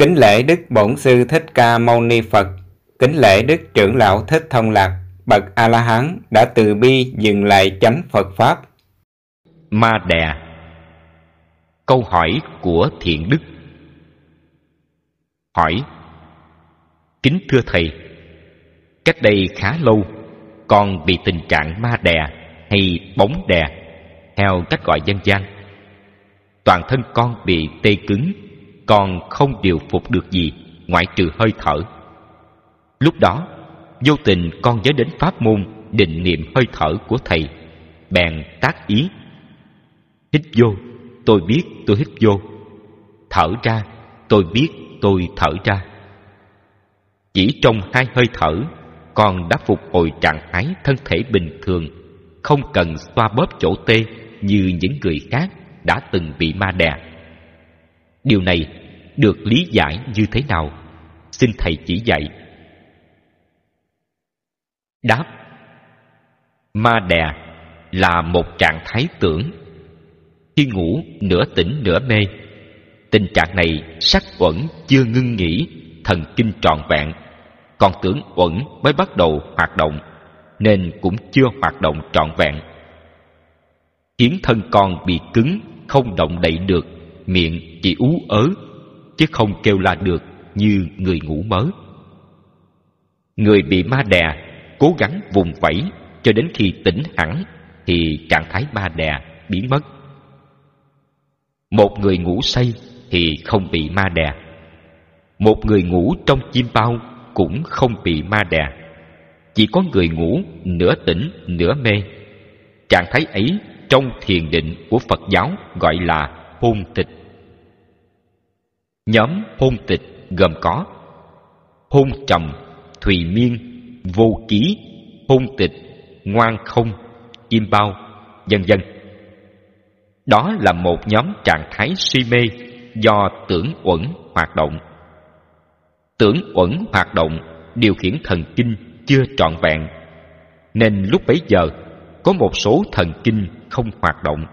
Kính lễ Đức Bổn Sư Thích Ca Mâu Ni Phật, kính lễ Đức Trưởng Lão Thích Thông Lạc, bậc A-la-hán đã từ bi dừng lại chánh Phật Pháp. Ma Đà Câu hỏi của Thiện Đức Hỏi Kính thưa Thầy, cách đây khá lâu, con bị tình trạng ma đè hay bóng đè, theo cách gọi dân gian. Toàn thân con bị tê cứng còn không điều phục được gì, ngoại trừ hơi thở. Lúc đó, vô tình con nhớ đến pháp môn định niệm hơi thở của thầy, bèn tác ý. Hít vô, tôi biết tôi hít vô. Thở ra, tôi biết tôi thở ra. Chỉ trong hai hơi thở, con đã phục hồi trạng thái thân thể bình thường, không cần xoa bóp chỗ tê như những người khác đã từng bị ma đè điều này được lý giải như thế nào? Xin thầy chỉ dạy. Đáp. Ma đè là một trạng thái tưởng. Khi ngủ nửa tỉnh nửa mê, tình trạng này sắc uẩn chưa ngưng nghỉ, thần kinh tròn vẹn. Còn tưởng uẩn mới bắt đầu hoạt động, nên cũng chưa hoạt động trọn vẹn. Khiến thân con bị cứng, không động đậy được miệng chỉ ú ớ, chứ không kêu la được như người ngủ mớ. Người bị ma đè, cố gắng vùng vẫy, cho đến khi tỉnh hẳn, thì trạng thái ma đè biến mất. Một người ngủ say thì không bị ma đè. Một người ngủ trong chim bao cũng không bị ma đè. Chỉ có người ngủ nửa tỉnh, nửa mê. Trạng thái ấy trong thiền định của phật giáo gọi là hôn tịch. Nhóm hôn tịch gồm có Hôn trầm, thùy miên, vô ký, hôn tịch, ngoan không, chim bao, vân vân. Đó là một nhóm trạng thái si mê do tưởng uẩn hoạt động. Tưởng uẩn hoạt động điều khiển thần kinh chưa trọn vẹn, nên lúc bấy giờ có một số thần kinh không hoạt động.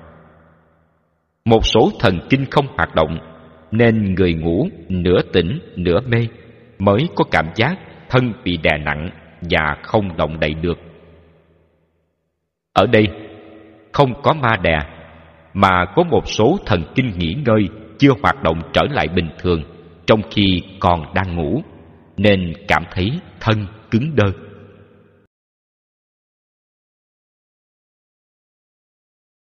Một số thần kinh không hoạt động nên người ngủ nửa tỉnh nửa mê mới có cảm giác thân bị đè nặng và không động đậy được. Ở đây, không có ma đè, mà có một số thần kinh nghỉ ngơi chưa hoạt động trở lại bình thường trong khi còn đang ngủ, nên cảm thấy thân cứng đơ.